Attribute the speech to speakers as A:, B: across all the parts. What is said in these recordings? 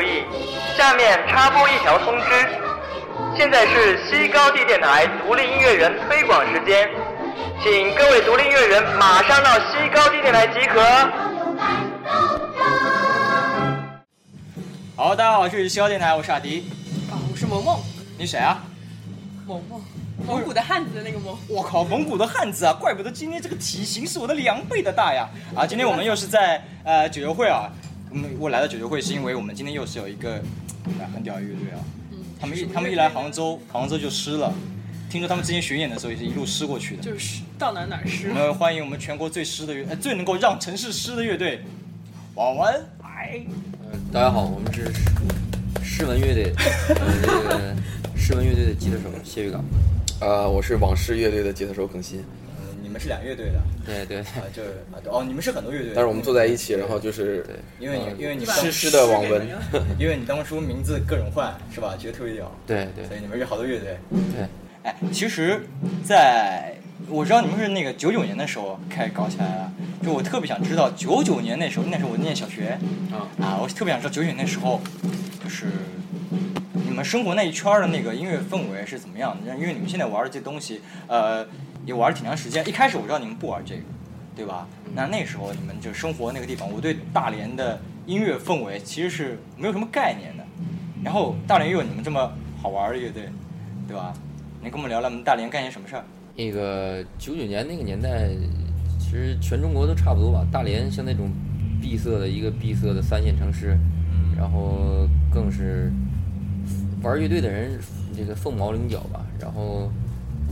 A: 注意，下面插播一条通知，现在是西高地电台独立音乐人推广时间，请各位独立音乐人马上到西高地电台集合。
B: 好，大家好，这里是西高电台，我是阿迪。
C: 啊，我是萌萌，
B: 你谁啊？
C: 萌萌，蒙古的汉子的那个萌。
B: 我靠，蒙古的汉子啊，怪不得今天这个体型是我的两倍的大呀！啊，今天我们又是在呃九游会啊，嗯，我来到九九会是因为我们今天又是有一个啊很屌的乐队啊，
C: 嗯，
B: 他们一他们一来杭州，杭州就湿了。听说他们之前巡演的时候也是一路湿过去的。
C: 就是到哪哪湿
B: 我。们欢迎我们全国最湿的乐，呃，最能够让城市湿的乐队，网文。哎，
D: 呃，大家好，我们是诗文乐队，呃，这个诗文乐队的吉他手谢玉刚。
E: 呃，我是往事乐队的吉他手耿鑫，
B: 呃你们是俩乐队的。
D: 对对，
B: 啊？就啊对哦，你们是很多乐队，
E: 但是我们坐在一起，然后就是
B: 因为你
E: 呃
B: 因为你
E: 湿湿的网文，
B: 因为你当初名字各种换是吧？觉得特别屌，
D: 对对。
B: 所以你们是好多乐队。
D: 对，
B: 哎，其实在，我知道你们是那个九九年的时候开始搞起来了，就我特别想知道九九年那时候，那时候我念小学。
D: 啊。
B: 啊，我特别想知道九九年那时候，就是你们生活那一圈的那个音乐氛围是怎么样的？因为你们现在玩的这些东西，呃，也玩了挺长时间。一开始我知道你们不玩这个，对吧？那那时候你们就生活那个地方，我对大连的音乐氛围其实是没有什么概念的。然后大连又有你们这么好玩的乐队，对吧？你跟我们聊聊你们大连干些什么事儿？
D: 那个九九年那个年代，其实全中国都差不多吧。大连像那种闭塞的一个闭塞的三线城市，然后更是玩乐队的人这个凤毛麟角吧。然后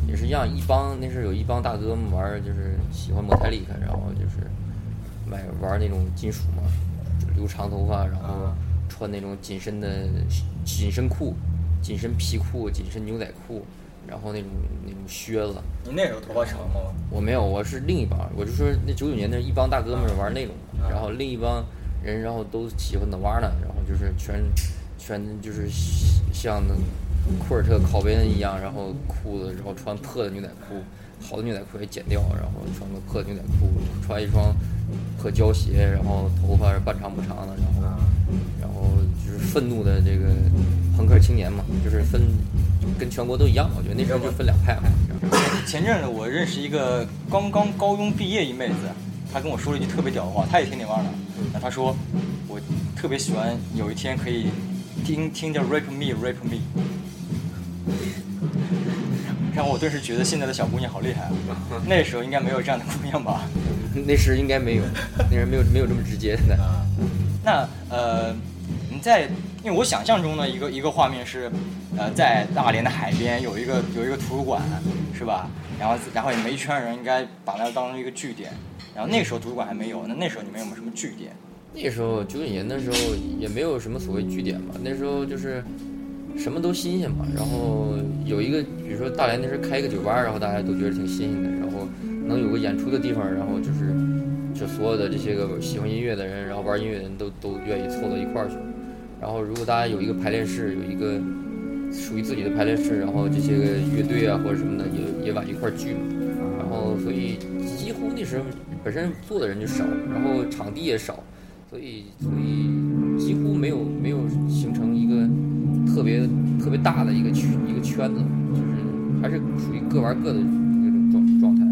D: 也是一样，一帮那时候有一帮大哥们玩，就是喜欢摩泰利克，然后就是买玩那种金属嘛，留长头发，然后穿那种紧身的紧身裤、紧身皮裤、紧身牛仔裤，然后那种那种靴子。
B: 你那时候头发长吗？
D: 我没有，我是另一帮，我就说那九九年那一帮大哥们儿玩那种，
B: 啊
D: 然后另一帮人，然后都喜欢脑蛙呢，然后就是全全就是像那库尔特考贝恩一样，然后裤子，然后穿破的牛仔裤，好的牛仔裤也剪掉，然后穿个破的牛仔裤，穿一双破胶鞋，然后头发是半长不长的，然后然后就是愤怒的这个朋克青年嘛，就是分跟全国都一样嘛，我觉得那时候就分两派嘛。然后
B: 前阵子我认识一个刚刚高中毕业一妹子，她跟我说了一句特别屌的话，她也听你玩的。那她说，我特别喜欢有一天可以听听着 rap me rap me。我顿时觉得现在的小姑娘好厉害啊！那时候应该没有这样的姑娘吧？
D: 那时应该没有，那时没有没有这么直接的。
B: 啊，那呃，你在，因为我想象中的一个一个画面是，呃，在大连的海边有一个有一个图书馆，是吧？然后然后你们一圈人应该把那当成一个据点，然后那时候图书馆还没有，那那时候你们有没有什么据点？
D: 那时候九几年的时候也没有什么所谓据点吧，那时候就是什么都新鲜嘛。然后有一个，比如说大连那时候开一个酒吧，然后大家都觉得挺新鲜的，然后能有个演出的地方，然后就是就所有的这些个喜欢音乐的人，然后玩音乐的人都都愿意凑到一块儿去。然后如果大家有一个排练室，有一个属于自己的排练室，然后这些个乐队啊或者什么的也也往一块聚嘛。然后所以几乎那时候本身坐的人就少，然后场地也少，所以所以几乎没有没有形成特别特别大的一个圈一个圈子，就是还是属于各玩各的那种状状态。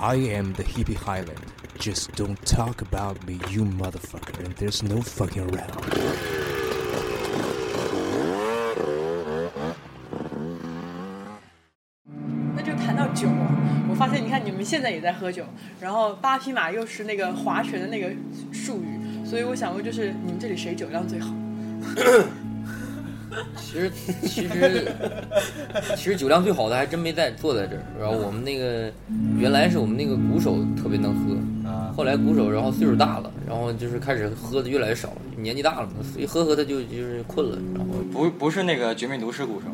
F: I am the hippie Highland. Just don't talk about me, you motherfucker, and there's no fucking around.
C: 那就谈到酒，我发现你看你们现在也在喝酒，然后八匹马又是那个划拳的那个术语，所以我想问，就是你们这里谁酒量最好？
D: 其实其实其实酒量最好的还真没在坐在这儿。然后我们那个原来是我们那个鼓手特别能喝，
B: 啊，
D: 后来鼓手然后岁数大了，然后就是开始喝的越来越少，年纪大了嘛，所以喝喝他就就是困了，然后
B: 不不是那个绝命毒师鼓手，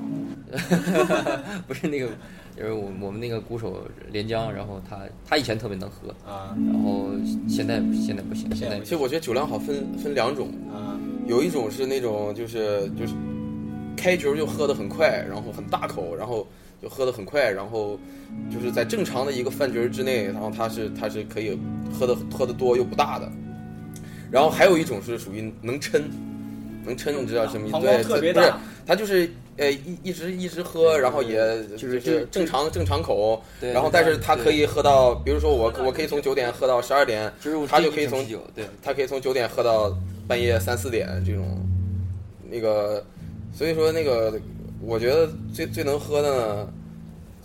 D: 不是那个，就是我我们那个鼓手连江，然后他他以前特别能喝，
B: 啊
D: 然后现在现在不行，现在
E: 其实我觉得酒量好分分两种，
B: 啊
E: 有一种是那种就是就是开局就喝得很快，然后很大口，然后就喝得很快，然后就是在正常的一个饭局之内，然后他是他是可以喝的喝的多又不大的。然后还有一种是属于能撑，能撑，你知道什么意思？对，
B: 特别大，
E: 他就是呃一一直一直喝，然后也
D: 就是
E: 是正常正常口，
D: 对
E: 然后但是他可以喝到，比如说我我可以从九点喝到十二点，他就可以从
D: 啤酒，对，
E: 他可以从九点喝到半夜三四点这种，那个，所以说那个，我觉得最最能喝的呢，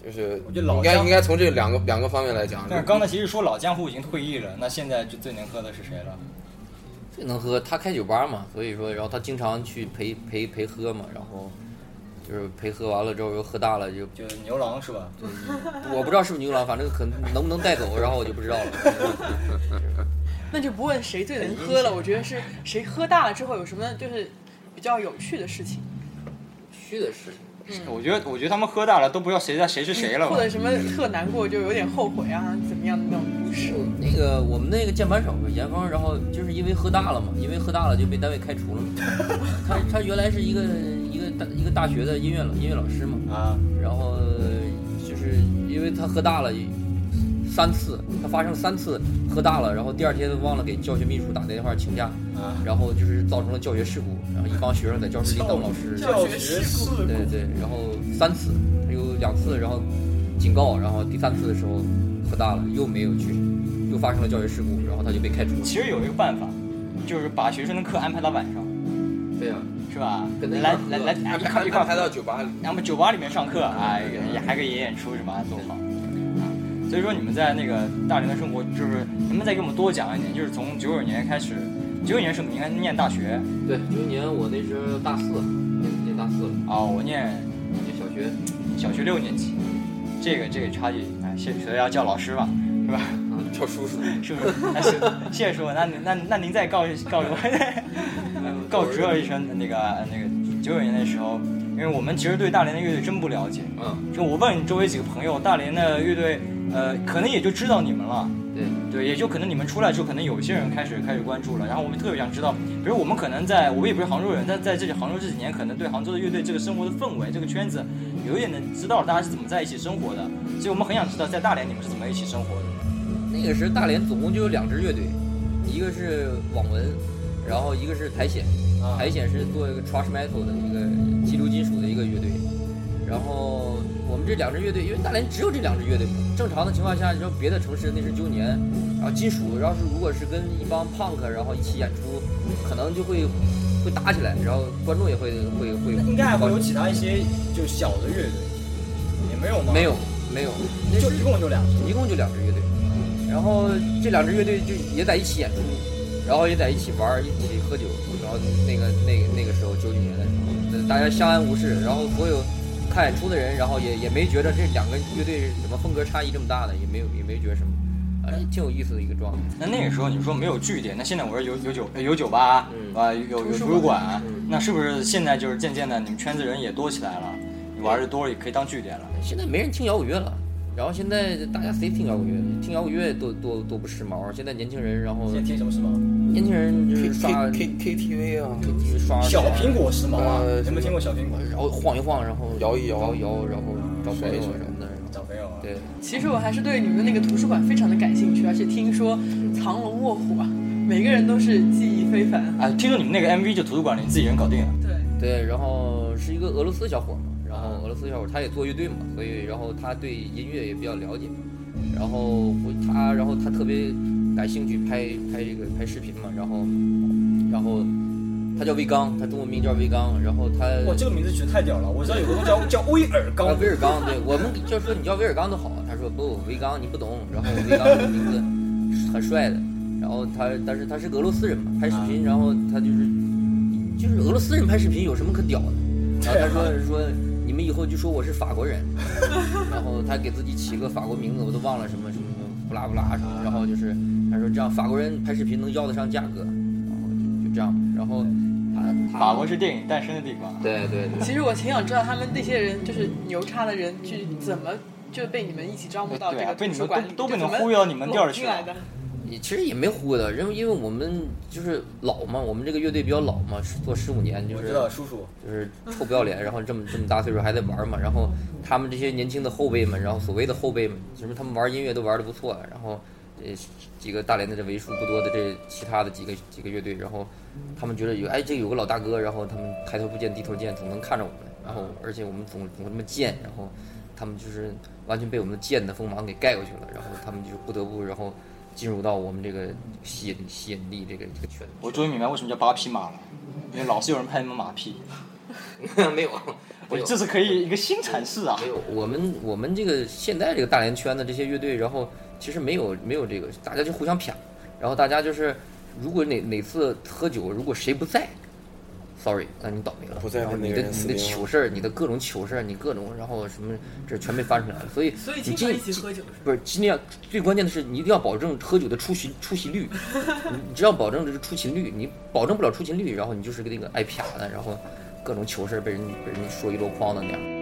E: 就是应该应该从这两个两个方面来讲。
B: 但是刚才其实说老江湖已经退役了，那现在就最能喝的是谁了？
D: 最能喝。他开酒吧嘛，所以说，然后他经常去陪陪陪喝嘛，然后就是陪喝完了之后又喝大了，就
B: 就牛郎是吧？
D: 我不知道是不是牛郎，反正可能能不能带走，然后我就不知道了。
C: 那就不问谁最能喝了，我觉得是谁喝大了之后有什么就是比较有趣的事情，
D: 趣的事情，
B: 我觉得我觉得他们喝大了都不知道谁在谁是谁了
C: 或？者什么特难过就有点后悔啊怎么样的那种故事。
D: 那个我们那个键盘手严峰，然后就是因为喝大了嘛，因为喝大了就被单位开除了嘛。他他原来是一个一个大一个大学的音乐老音乐老师嘛，
B: 啊，
D: 然后就是因为他喝大了三次，他发生三次喝大了，然后第二天忘了给教学秘书打电话请假，
B: 啊。
D: 然后就是造成了教学事故，然后一帮学生在教室里当老师，
B: 教学事故。
D: 对对，然后三次，有两次，然后警告，然后第三次的时候喝大了，又没有去，又发生了教学事故，然后他就被开除了。
B: 其实有一个办法，就是把学生的课安排到晚上，
D: 对呀、
B: 是吧？来
D: 块儿喝
B: 来来，一块一块
E: 安排到酒吧里，
B: 然后酒吧里面上课，哎，也还可以演演出什么，多好。啊所以说你们在那个大连的生活，就是能不能再给我们多讲一点？就是从九九年开始，九九年是你应该念大学
D: 对，九九年我那时候大四，念念大四了，
B: 啊、我念
D: 念小学，
B: 小学六年级，这个这个差距，哎，谢所以要叫老师吧，是吧？
E: 叫叔叔。
B: 是不是？那是谢谢叔叔，那您那那您再告告我 告知我一声，那个那个九九年的时候，因为我们其实对大连的乐队真不了解，
D: 嗯，
B: 就我问周围几个朋友，大连的乐队，呃，可能也就知道你们了。
D: 对，
B: 对，也就可能你们出来之后，可能有些人开始开始关注了，然后我们特别想知道，比如我们可能在，我们也不是杭州人，但在这里杭州这几年，可能对杭州的乐队这个生活的氛围、这个圈子，有一点能知道大家是怎么在一起生活的，所以我们很想知道在大连你们是怎么一起生活的。
D: 那个时候大连总共就有两支乐队，一个是网文，然后一个是苔藓。
B: 啊
D: 苔藓是做一个 thrash metal 的一个激流金属的一个乐队，然后我们这两支乐队，因为大连只有这两支乐队嘛，正常的情况下，你说别的城市那是九年，然后金属，要是如果是跟一帮 punk 然后一起演出，可能就会会打起来，然后观众也会会会
B: 应该还会有其他一些就小的乐队，也没有吗？
D: 没有没有，那
B: 就一共就两支。
D: 一共就两支乐队，然后这两支乐队就也在一起演出，然后也在一起玩儿，一起喝酒，然后那个那个那个时候九几年的时候，呃大家相安无事，然后所有看演出的人，然后也也没觉得这两个乐队什么风格差异这么大的，也没有也没觉得什么，呃，挺有意思的一个状态。
B: 那那个时候你说没有据点，那现在我说有有酒有酒吧，
D: 嗯
B: 啊有有图书馆，
D: 嗯
B: 那是不是现在就是渐渐的你们圈子人也多起来了，你玩的多了也可以当据点了？
D: 现在没人听摇滚乐了。然后现在大家谁听摇滚乐？听摇滚乐多多多不时髦。现在年轻人，然后
B: 现在听什么时髦？
D: 年轻人就是刷
E: K K T V 啊，
D: 刷
B: 小苹果时髦啊！
E: 呃
B: 有没有听过小苹果？
D: 然后晃一晃，然后
E: 摇一摇
D: 摇一摇，然后找朋友什么的。
B: 找朋友啊？
D: 对，
C: 其实我还是对你们那个图书馆非常的感兴趣，而且听说藏龙卧虎啊，每个人都是技艺非凡。
B: 啊，听说你们那个 MV 就图书馆里自己人搞定了。
C: 对，
D: 对，然后是一个俄罗斯小伙罗斯小伙他也做乐队嘛，所以然后他对音乐也比较了解，然后会他然后他特别感兴趣拍拍这个拍视频嘛，然后然后他叫魏刚，他中文名叫魏刚，然后他
B: 哇，这个名字取得太屌了！我知道有个东西叫叫威尔
D: 啊
B: 刚，
D: 威尔刚，对我们就说你叫威尔刚都好，他说不，威刚你不懂，然后威刚这个名字很帅的，然后他但是他是俄罗斯人嘛，拍视频，然后他就是就是俄罗斯人拍视频有什么可屌的？然后他说说你们以后就说我是法国人，然后他给自己起个法国名字，我都忘了什么什么什么布拉布拉什么，然后就是他说这样法国人拍视频能要得上价格，然后就就这样，然后他他
B: 法国是电影诞生的地方。
D: 对对对。
C: 其实我挺想知道他们那些人，就是牛叉的人，去怎么就被你们一起招募到这个
B: 对啊被你们
C: 图书馆，
B: 都都被你们忽悠到你们店儿去了
C: 进来的。
D: 也其实也没忽悠的，因为因为我们就是老嘛，我们这个乐队比较老嘛，做十五年，就是
B: 我知道，叔叔。
D: 就是臭不要脸，然后这么这么大岁数还在玩嘛，然后他们这些年轻的后辈们，然后所谓的后辈们，就是他们玩音乐都玩的不错，然后呃几个大连的这为数不多的这其他的几个几个乐队，然后他们觉得有哎这有个老大哥，然后他们抬头不见低头见，总能看着我们，然后而且我们总总这么贱，然后他们就是完全被我们的贱的锋芒给盖过去了，然后他们就不得不然后进入到我们这个吸引吸引力这个这个圈子。
B: 我终于明白为什么叫八匹马了，因为老是有人拍你们马屁。
D: 没有，没有
B: 这是可以一个新阐释啊
D: 没。有，我们我们这个现在这个大连圈的这些乐队，然后其实没有没有这个，大家就互相谝，然后大家就是，如果哪哪次喝酒，如果谁不在，sorry，那你倒霉了。你的
E: 那个人
D: 你的糗事儿，你的各种糗事儿，你各种然后什么，这全被翻出来了。所以你尽
C: 所以今天一起喝酒是？
D: 不是尽量最关键的是你一定要保证喝酒的出席出席率，你你只要保证这是出勤率，你保证不了出勤率，然后你就是个那个挨啪的，然后各种糗事儿被人被人说一箩筐的那样。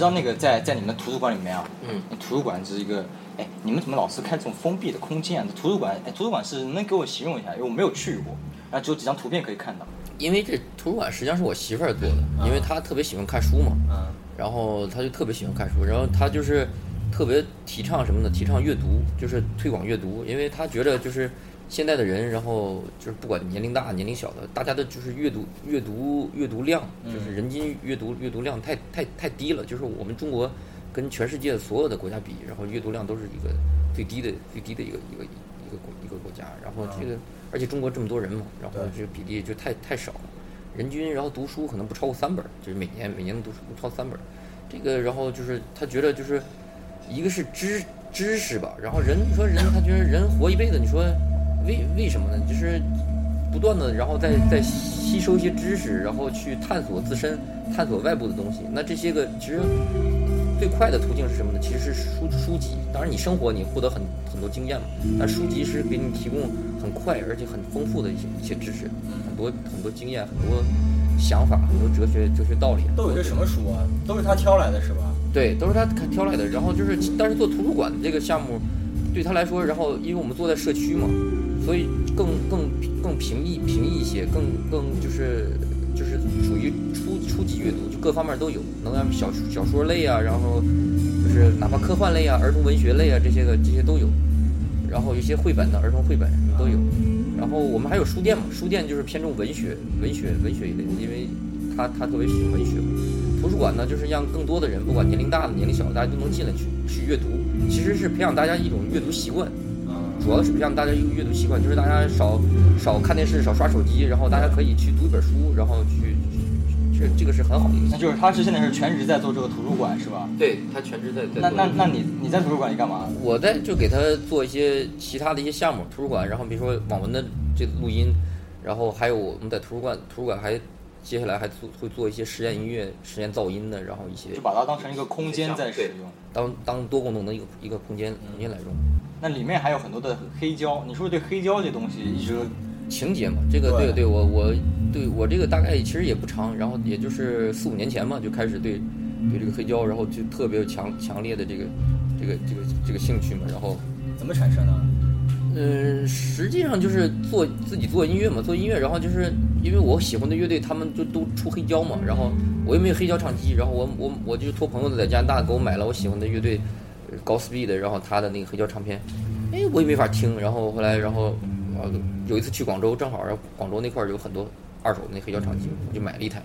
B: 知道那个在在你们的图书馆里面啊，
D: 嗯，
B: 图书馆是一个，哎，你们怎么老是开这种封闭的空间啊？图书馆，哎，图书馆是能给我形容一下？因为我没有去过，然后只有几张图片可以看到。
D: 因为这图书馆实际上是我媳妇儿做的，因为她特别喜欢看书嘛，
B: 嗯，
D: 然后她就特别喜欢看书，然后她就是特别提倡什么呢？提倡阅读，就是推广阅读，因为她觉得就是现在的人，然后就是不管年龄大年龄小的，大家的就是阅读阅读阅读量，就是人均阅读阅读量太太太低了，就是我们中国跟全世界所有的国家比，然后阅读量都是一个最低的最低的一个一个一个国一个国家，然后这个而且中国这么多人嘛，然后这个比例就太太少了。人均然后读书可能不超过三本儿，就是每年每年的读书不超过三本儿。这个然后就是他觉得就是一个是知知识吧，然后人你说人他觉得人活一辈子，你说为为什么呢？就是不断的然后再再吸收一些知识，然后去探索自身，探索外部的东西。那这些个其实最快的途径是什么呢？其实是书书籍。当然你生活你获得很很多经验嘛，但书籍是给你提供很快而且很丰富的一些一些知识，很多很多经验，很多想法，很多哲学哲学道理。
B: 都有些什么书啊？都是他挑来的是吧？
D: 对，都是他挑来的。然后就是，但是做图书馆这个项目，对他来说，然后因为我们坐在社区嘛，所以更更更平易平易一些，更更就是就是属于初初级阅读，就各方面都有，能让小小说类啊，然后就是哪怕科幻类啊、儿童文学类啊这些个这些都有，然后一些绘本的儿童绘本什么都有。然后我们还有书店嘛，书店就是偏重文学、文学、文学一类的，因为他他特别喜欢文学嘛。图书馆呢，就是让更多的人，不管年龄大的、年龄小的，大家都能进来去去阅读。其实是培养大家一种阅读习惯，主要是培养大家一个阅读习惯，就是大家少少看电视，少刷手机，然后大家可以去读一本书，然后去去去这这个是很好的一个
B: 那就是他是现在是全职在做这个图书馆是吧？
D: 对他全职在在
B: 那那那你你在图书馆里干嘛？
D: 我在就给他做一些其他的一些项目，图书馆，然后比如说网文的这录音，然后还有我们在图书馆，图书馆还接下来还做会做一些实验音乐、实验噪音的，然后一些
B: 就把它当成一个空间在使用。
D: 当当多功能的一个一个空间空间来用。
B: 那里面还有很多的黑胶，你是不是对黑胶这东西一直
D: 情节嘛，这个
B: 对
D: 对对，我我对我这个大概其实也不长，然后也就是四五年前嘛，就开始对对这个黑胶，然后就特别有强强烈的这个这个这个这个兴趣嘛，然后
B: 怎么产生的？
D: 嗯，实际上就是做自己做音乐嘛，做音乐，然后就是因为我喜欢的乐队他们就都出黑胶嘛，然后我又没有黑胶唱机，然后我我我就托朋友在加拿大给我买了我喜欢的乐队呃高 speed 的，然后他的那个黑胶唱片，哎，我也没法听，然后后来然后呃有一次去广州，正好广州那块儿有很多二手的那黑胶唱机，我就买了一台，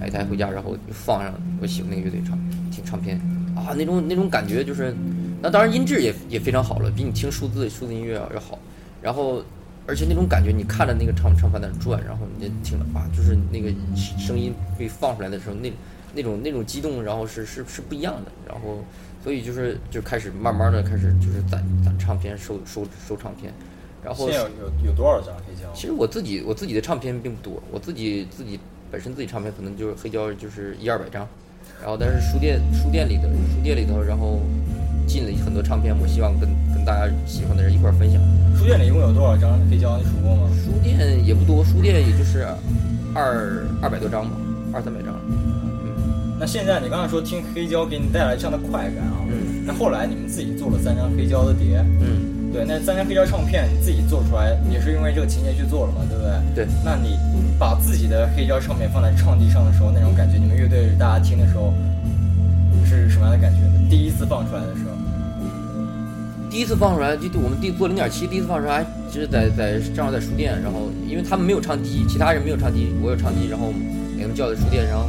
D: 买一台回家，然后就放上我喜欢那个乐队唱听唱片啊，那种那种感觉就是，那当然音质也也非常好了，比你听数字数字音乐要好，然后。而且那种感觉，你看着那个唱唱盘在那转，然后你就听了啊，就是那个声音被放出来的时候，那那种那种激动，然后是是是不一样的。然后，所以就是就开始慢慢的开始就是攒攒唱片，收收收唱片。然后
B: 现在有有有多少张黑胶？
D: 其实我自己我自己的唱片并不多，我自己自己本身自己唱片可能就是黑胶就是一二百张，然后但是书店书店里的书店里头，然后进了很多唱片，我希望跟跟大家喜欢的人一块儿分享。
B: 书店里一共有多少张黑胶？你数过吗？
D: 书店也不多，书店也就是二二百多张吧，二三百张。
B: 那现在你刚才说听黑胶给你带来这样的快感啊，
D: 嗯
B: 那后来你们自己做了三张黑胶的碟，
D: 嗯，
B: 对，那三张黑胶唱片你自己做出来，也是因为这个情节去做了嘛，对不对？
D: 对。
B: 那你把自己的黑胶唱片放在唱机上的时候，那种感觉，你们乐队大家听的时候是什么样的感觉呢？第一次放出来的时候，
D: 第一次放出来，就我们第做零点七，第一次放出来，其实在在正好在书店，然后因为他们没有唱机，其他人没有唱机，我有唱机，然后给他们叫在书店，然后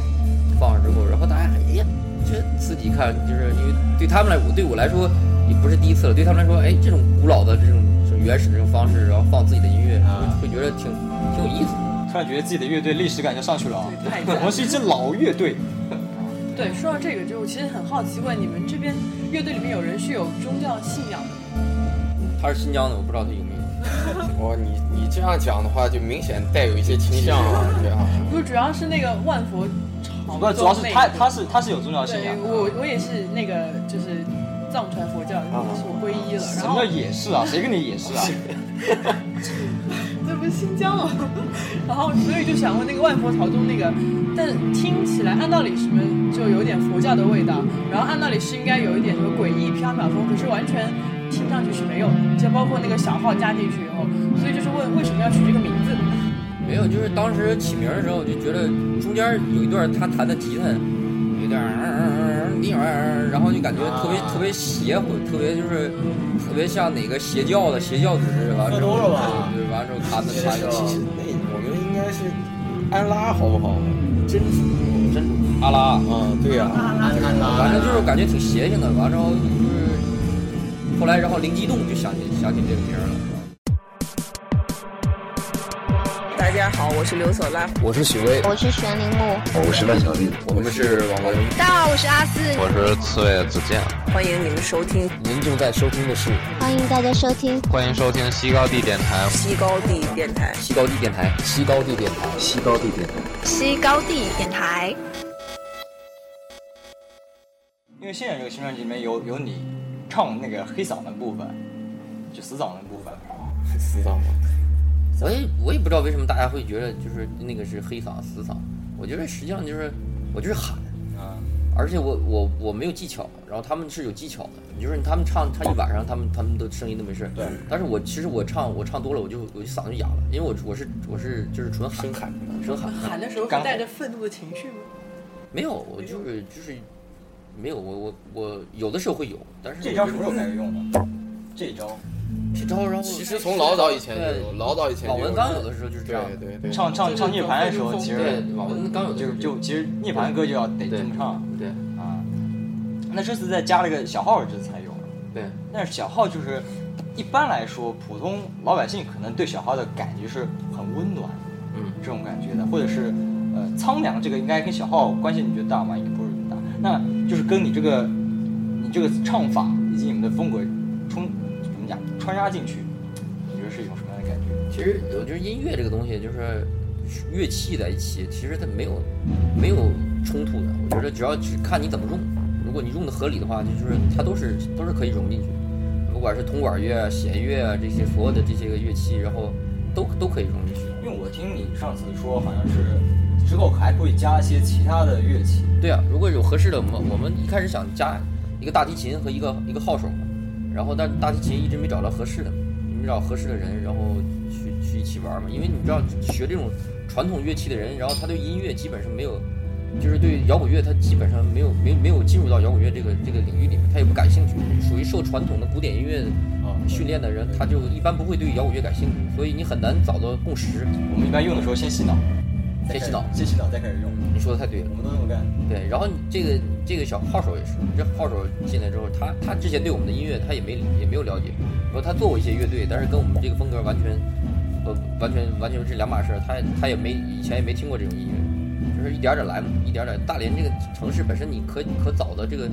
D: 放上之后，然后大家哎呀，这自己看，就是因为对他们来，我对我来说也不是第一次了，对他们来说，哎，这种古老的这种这种原始的这种方式，然后放自己的音乐，
B: 啊
D: 会会觉得挺挺有意思的。
B: 突然觉得自己的乐队历史感就上去了啊！
C: 对太 赞
B: 我们是一支老乐队，
C: 对，说到这个，就我其实很好奇，问你们这边乐队里面有人是有宗教信仰的吗？
D: 他是新疆的，我不知道他有没有。
E: 哇，你你这样讲的话，就明显带有一些倾向啊，对啊。
C: 不是，主要是那个万佛朝
B: 不，主要是他他是他是有宗教信
C: 对
B: 仰。
C: 我我也是那个就是藏传佛教，就是我皈依了，然后
B: 什么叫也是啊？谁跟你也是啊？
C: 这不是新疆吗？然后所以就想问那个万佛朝宗那个，但听起来按道理什么就有点佛教的味道，然后按道理是应该有一点什么诡异缥缈风，可是完全听上去是没有的，就包括那个小号加进去以后，所以就是问为什么要取这个名字？
D: 没有，就是当时起名的时候我就觉得中间有一段他弹的吉他，有点儿然后就感觉特别特别邪乎，特别就是特别像哪个邪教的邪教组织，完了之后
B: 喝多了吧
D: 对，完了之后弹的弹的
E: 其实那我们应该是安拉好不好？真主
D: 真主阿拉，
E: 啊，对呀、
D: 反正就是感觉挺邪性的，完了之后就是后来然后灵机一动就想起想起这个名儿了。
G: 家好，我是刘索拉。
E: 我是许巍，
H: 我是玄铃木，
I: 我是万小丽，
E: 我们是网文，
H: 大家好，我是阿四，
I: 我是刺猬子健，
G: 欢迎你们收听
E: 您正在收听的是
H: 欢迎大家收听
I: 欢迎收听西高地电台。
G: 西高地电台。
D: 西高地电台，
E: 西高地电台。
I: 西高地电台。
H: 西高地电台。
B: 因为现在这个新专辑里面有有你唱那个黑嗓的部分，就死嗓的部分。
E: 死嗓吗？
D: 我也我也不知道为什么大家会觉得就是那个是黑嗓死嗓，我觉得实际上就是我就是喊，
B: 啊，
D: 而且我我我没有技巧，然后他们是有技巧的，就是他们唱唱一晚上，他们他们的声音都没事。
B: 对。
D: 但是我其实我唱我唱多了，我就我就嗓子就哑了，因为我我是我是就是纯喊
E: 声喊
D: 声喊，
C: 喊的时候是带着愤怒的情绪吗？
D: 没有，我就是就是没有，我我我有的时候会有，但是
B: 这招什么时候开始用的？这招
E: 其实从老早以前就有，老早以前就
D: 网文刚有的时候就是这样，
E: 对对对，
B: 唱唱唱涅槃的时候，其
D: 对
B: 实
D: 网文刚有
B: 就
D: 候
B: 就其实涅槃歌就要得这么唱
D: 对
B: 啊。那这次再加了一个小号，这次才有的。
D: 对。
B: 但是小号就是一般来说，普通老百姓可能对小号的感觉是很温暖，
D: 嗯
B: 这种感觉的，或者是呃苍凉这个应该跟小号关系你觉得大吗？也不是很大。那就是跟你这个你这个唱法以及你们的风格穿插进去，你觉得是一种什么样的感觉？
D: 其实我觉得音乐这个东西就是乐器在一起，其实它没有没有冲突的。我觉得只要只看你怎么用，如果你用的合理的话，就就是它都是都是可以融进去。不管是铜管乐啊、弦乐啊这些所有的这些个乐器，然后都都可以融进去。
B: 因为我听你上次说好像是之后还会加一些其他的乐器。
D: 对啊，如果有合适的，我们我们一开始想加一个大提琴和一个一个号手嘛，然后但大提琴一直没找到合适的，没找合适的人，然后去去一起玩嘛。因为你知道学这种传统乐器的人，然后他对音乐基本上没有，就是对摇滚乐他基本上没有没没有进入到摇滚乐这个这个领域里面，他也不感兴趣，属于受传统的古典音乐训练的人，他就一般不会对摇滚乐感兴趣，所以你很难找到共识。
B: 我们一般用的时候先洗脑，
D: 先洗澡，
B: 先洗澡再开始用。
D: 你说的太对了，
B: 我们都这么干。
D: 对，然后你这个这个小号手也是，这号手进来之后，他他之前对我们的音乐他也没也没有了解，说他做过一些乐队，但是跟我们这个风格完全不完全完全是两码事儿，他他也没以前也没听过这种音乐，就是一点点来嘛，一点点。大连这个城市本身你可可找的这个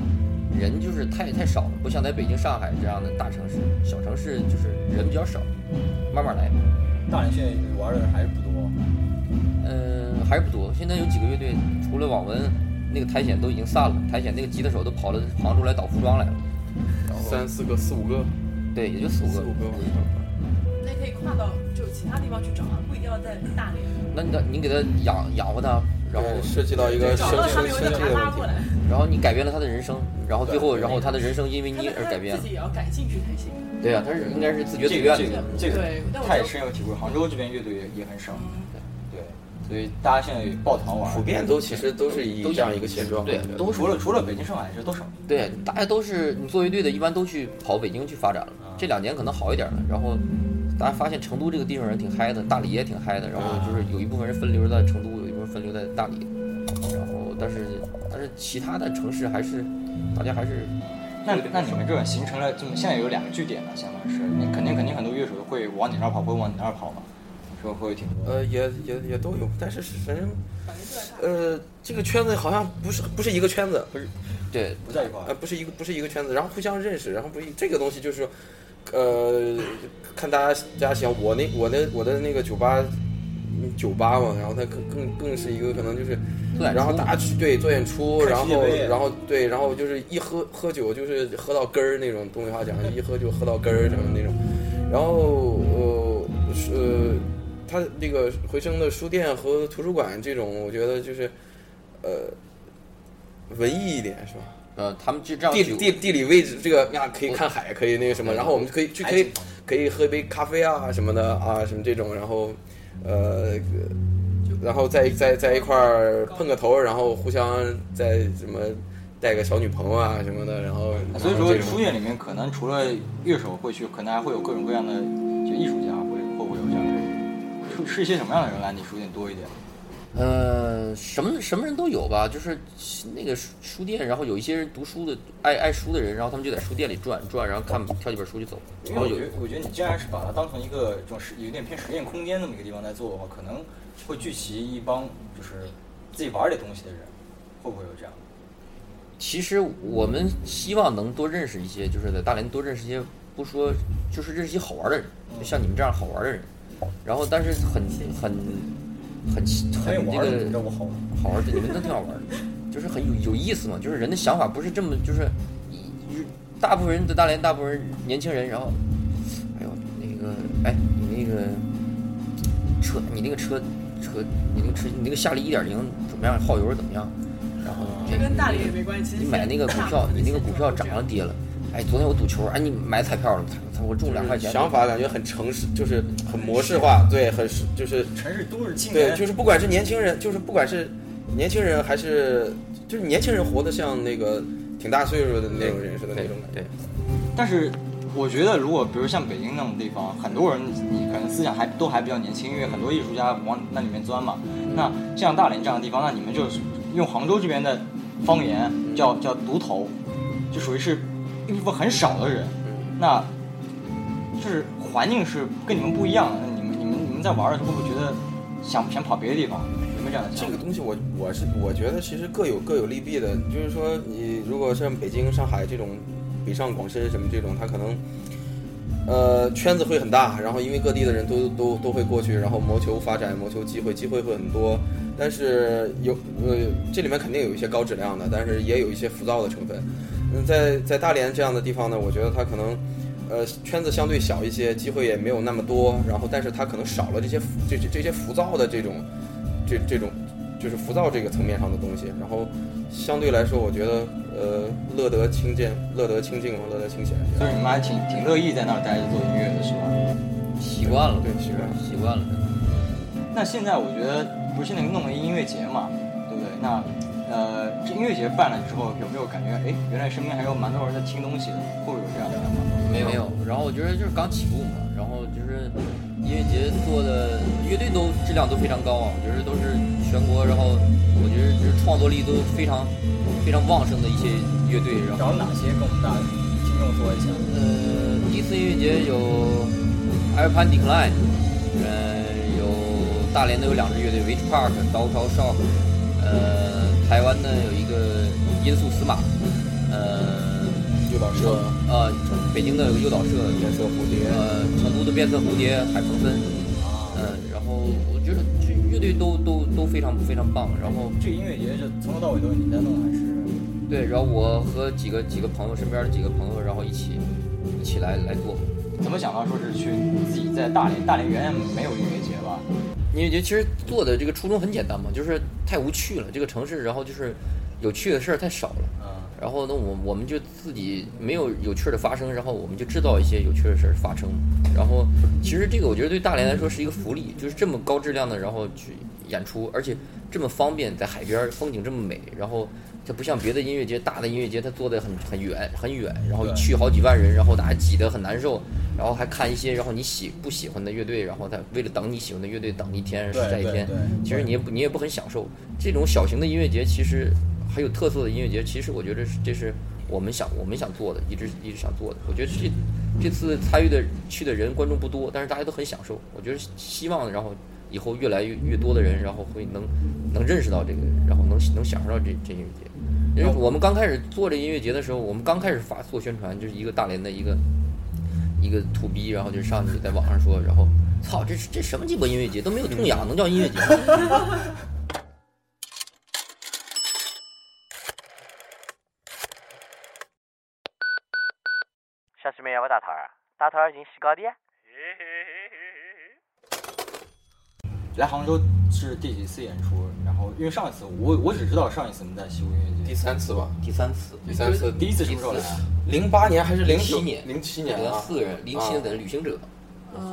D: 人就是太太少了，不像在北京、上海这样的大城市，小城市就是人比较少，慢慢来。
B: 大连现在玩的人还是不多。
D: 嗯，还是不多。现在有几个乐队，除了网文，那个苔藓都已经散了。苔藓那个吉他手都跑到杭州来倒服装来了。
E: 三四个、四五个，
D: 对，也就四五个。
E: 四五个。
C: 那可以跨到就其他地方去找啊，不一定要在大连。
D: 那你你给他养养活他，然后
E: 涉及到一个生生生计的问题。
D: 然后你改变了他的人生，然后最后，然后他的人生因为你而改变了。
C: 自己也要感兴趣才行。
D: 对啊，他是应该是自觉自愿
B: 的。这个这个他也深有体会。杭州这边乐队也也很少。对，所以大家现在抱团玩，
E: 普遍都其实都是以这样一个现状。
D: 对，
B: 都除了除了北京、上海这都少。
D: 对，大家都是你作为队的，一般都去跑北京去发展了。这两年可能好一点了，然后大家发现成都这个地方人挺嗨的，大理也挺嗨的，然后就是有一部分人分流在成都，有一部分分流在大理。然后，但是但是其他的城市还是大家还是。
B: 那那你们这种形成了这么现在有两个据点了，相当于是，你肯定肯定很多乐手会往你那儿跑，会往你那儿跑嘛，是吧？会挺多。
E: 呃，也也也都有，但是反正，呃，这个圈子好像不是不是一个圈子，不是，
D: 对，
B: 不在一块
E: 呃，不是一个不是一个圈子，然后互相认识，然后不是这个东西就是，呃，看大家家想我那我那我的那个酒吧，酒吧嘛，然后他更更更是一个可能就是。然后大家去对做演出，然后然后对，然后就是一喝喝酒就是喝到根儿那种，东北话讲一喝就喝到根儿什么那种。然后呃呃，他那个回声的书店和图书馆这种，我觉得就是呃文艺一点是吧？
D: 呃，他们就这样
E: 地地地理位置这个呀可以看海，可以那个什么，然后我们可以去可以可以喝一杯咖啡啊什么的啊什么这种，然后呃。然后在在在一块儿碰个头，然后互相再什么带个小女朋友啊什么的，然后
B: 所以说书院里面可能除了乐手会去，可能还会有各种各样的就艺术家是是一些什么样的人来你书店多一点？
D: 呃，什么什么人都有吧，就是那个书书店，然后有一些人读书的爱爱书的人，然后他们就在书店里转转，然后看挑几本书就走。
B: 因为我觉得我觉得你既然是把它当成一个这种实有点偏实验空间那么一个地方在做的话，可能。会聚集一帮就是自己玩点东西的人，会不会有这样？
D: 其实我们希望能多认识一些，就是在大连多认识一些，不说就是认识一些好玩的人，就像你们这样好玩的人。然后，但是很很很很那个好玩，你们都挺好玩的，就是很有有意思嘛。就是人的想法不是这么，就是大部分人在大连，大部分人年轻人，然后，哎呦那个哎你那个车，你那个车。车，你那个车，你那个夏利一点零怎么样？耗油怎么样？然后
C: 这跟大理也没关系。
D: 你买那个股票，你那个股票涨了跌了？哎，昨天我赌球，哎，你买彩票了？操，我中两块钱。
E: 想法感觉很城市，就是很模式化，对，很就是
B: 城市都是青
E: 年。对，就是不管是年轻人，就是不管是年轻人还是就是年轻人活得像那个挺大岁数的那种人似的那种感
D: 觉。
B: 但是。我觉得，如果比如像北京那种地方，很多人你可能思想还都还比较年轻，因为很多艺术家往那里面钻嘛。那像大连这样的地方，那你们就用杭州这边的方言叫叫独头，就属于是一部分很少的人。那就是环境是跟你们不一样的。那你们你们你们在玩的时候会不会觉得想想跑别的地方？有没没有这样的？
E: 这个东西我我是我觉得其实各有各有利弊的，就是说你如果像北京、上海这种北上广深什么这种，它可能呃圈子会很大，然后因为各地的人都都都会过去，然后谋求发展、谋求机会，机会会很多。但是有呃这里面肯定有一些高质量的，但是也有一些浮躁的成分。嗯，在在大连这样的地方呢，我觉得他可能。呃，圈子相对小一些，机会也没有那么多，然后但是他可能少了这些浮这这这些浮躁的这种，这这种就是浮躁这个层面上的东西，然后相对来说，我觉得呃乐得清静，乐得清静嘛，乐得清闲。
B: 所以你们还挺挺乐意在那儿待着做音乐的是吧？
D: 习惯了，
E: 对，习惯了。
D: 习惯了。
B: 那现在我觉得不是现在弄了一音乐节嘛，对不对？那呃，这音乐节办了之后，有没有感觉哎，原来身边还有蛮多人在听东西的，会不会有这样的想法？
D: 没有，没有。然后我觉得就是刚起步嘛，然后就是音乐节做的乐队都质量都非常高啊，我觉得都是全国，然后我觉得就是创作力都非常非常旺盛的一些乐队。然后
B: 找哪些跟我们大家听众说一下？
D: 呃，第一次音乐节有 Airpan Decline，呃，有大连的有两支乐队 Witch Park、刀潮少，呃，台湾呢有一个音速司马，呃，
E: 诱导社，
D: 呃，北京的有个诱导社，
E: 变色蝴蝶，
D: 呃，成都的变色蝴蝶、海鹏森，嗯，然后我觉得这乐队都都都非常非常棒。然后
B: 这个音乐节是从头到尾都是你在弄还是？
D: 对，然后我和几个几个朋友，身边的几个朋友，然后一起一起来来做。
B: 怎么想到说是去自己在大连？大连原来没有音乐节吧？
D: 音乐节其实做的这个初衷很简单嘛，就是太无趣了，这个城市，然后就是有趣的事儿太少了。
B: 嗯。
D: 然后呢，我我们就自己没有有趣的发生，然后我们就制造一些有趣的事儿发生。然后其实这个我觉得对大连来说是一个福利，就是这么高质量的，然后去演出，而且这么方便，在海边，风景这么美，然后它不像别的音乐节，大的音乐节它做的很很远很远，然后一去好几万人，然后大家挤得很难受，然后还看一些然后你喜不喜欢的乐队，然后他为了等你喜欢的乐队等一天是在一天，其实你也不你也不很享受。这种小型的音乐节其实。还有特色的音乐节，其实我觉得是这是我们想我们想做的，一直一直想做的。我觉得这这次参与的去的人观众不多，但是大家都很享受。我觉得希望然后以后越来越越多的人，然后会能能认识到这个，然后能能享受到这这音乐节。因为我们刚开始做这音乐节的时候，我们刚开始发做宣传，就是一个大连的一个一个土逼，然后就上去在网上说，然后操，这这什么鸡巴音乐节都没有痛痒，能叫音乐节吗？
A: 乡亲们要不打头儿？打头儿进西高地。
B: 来杭州是第几次演出？然后因为上一次我我只知道上一次我们在西湖音乐节，
E: 第三次吧，
D: 第三次，
E: 第三次，
B: 第一次什么时候来？
E: 零八年还是零
D: 七年？
E: 零七年啊，
D: 四个人，零七年的旅行者，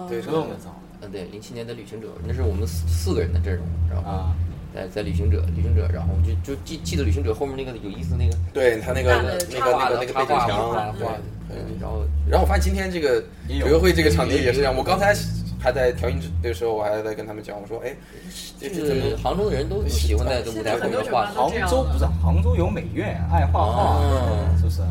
E: 对，
B: 这么早。
D: 嗯，对，零七年的旅行者，那是我们四四个人的阵容，然后在在旅行者，旅行者，然后就就记记得旅行者后面那个有意思那个，
E: 对他那个那个那个那个背景墙，
D: 然后
E: 然后我发现今天这个音乐会这个场地也是这样，我刚才。还在调音的时候，我还在跟他们讲，我说：“哎，这
D: 是杭州的人都喜欢在舞台后面画。
B: 杭州不是杭州有美院，爱画画，是不是？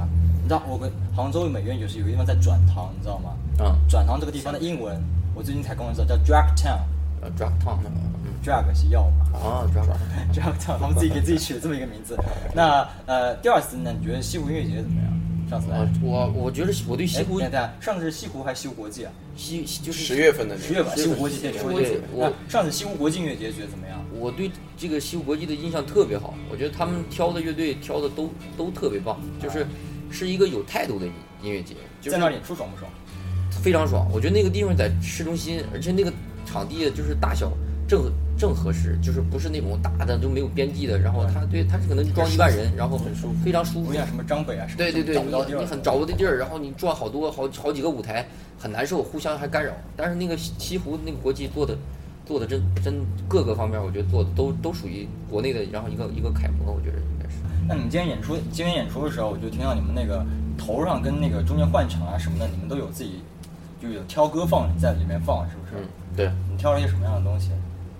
B: 你知道我跟杭州美院就是有个地方在转塘，你知道吗？
D: 嗯，
B: 转塘这个地方的英文，我最近才跟我知道叫 Drag Town。
D: 呃，Drag Town，Drag
B: 是药嘛？
D: 啊，Drag
B: Drag Town，他们自己给自己取了这么一个名字。那呃，第二次呢？你觉得西湖音乐节怎么样？上次来，
D: 我我觉得我对西湖，
B: 上次西湖还是西湖国际啊？
D: 西就是
E: 十月份的
B: 十月份，西湖国际对，
D: 我
B: 上次西湖国际音乐节觉得怎么样？
D: 我对这个西湖国际的印象特别好，我觉得他们挑的乐队挑的都都特别棒，就是是一个有态度的音乐节。
B: 在那演出爽不爽？
D: 非常爽，我觉得那个地方在市中心，而且那个场地就是大小正。正合适，就是不是那种大的就没有边际的，然后他对他是可能装一万人，然后
B: 很舒服，
D: 非常舒服。
B: 不像什么张北啊，
D: 对对对，你你很找不到地儿，然后你转好多好好几个舞台，很难受，互相还干扰。但是那个西湖那个国际做的做的真真各个方面，我觉得做的都都属于国内的，然后一个一个楷模，我觉得应该是。
B: 那你们今天演出今天演出的时候，我就听到你们那个头上跟那个中间换场啊什么的，你们都有自己就有挑歌放在里面放，是不是？
D: 嗯，对。
B: 你挑了一些什么样的东西？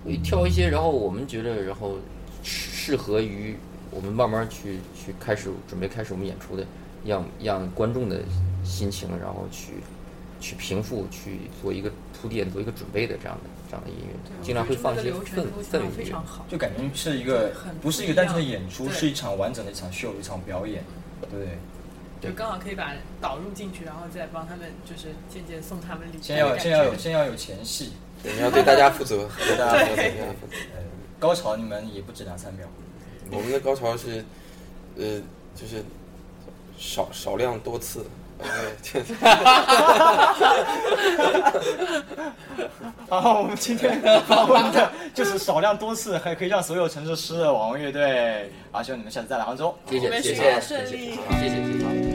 D: 会挑一些，然后我们觉得，然后适合于我们慢慢去去开始准备开始我们演出的，让让观众的心情，然后去去平复、去做一个铺垫、做一个准备的这样的这样的音乐，
C: 对
D: 经常会放一些氛氛围音乐
C: 非常。好。
B: 就感觉是一个
C: 很
B: 不是一个单纯的演出，是一场完整的一场秀，一场表演，对不对？
C: 就刚好可以把导入进去，然后再帮他们就是渐渐送他们离开
B: 先要先要有先要有前戏，
E: 对你要对大家负责，
B: 对大家负责
E: 对大家负责。
B: 呃，高潮你们也不止两三秒。
E: 我们的高潮是，呃，就是少少量多次，因为
B: 好，我们今天访问的就是少量多次，还可以让所有城市湿的网红乐队。啊，希望你们下次再来杭州。
D: 谢谢谢谢谢谢谢谢。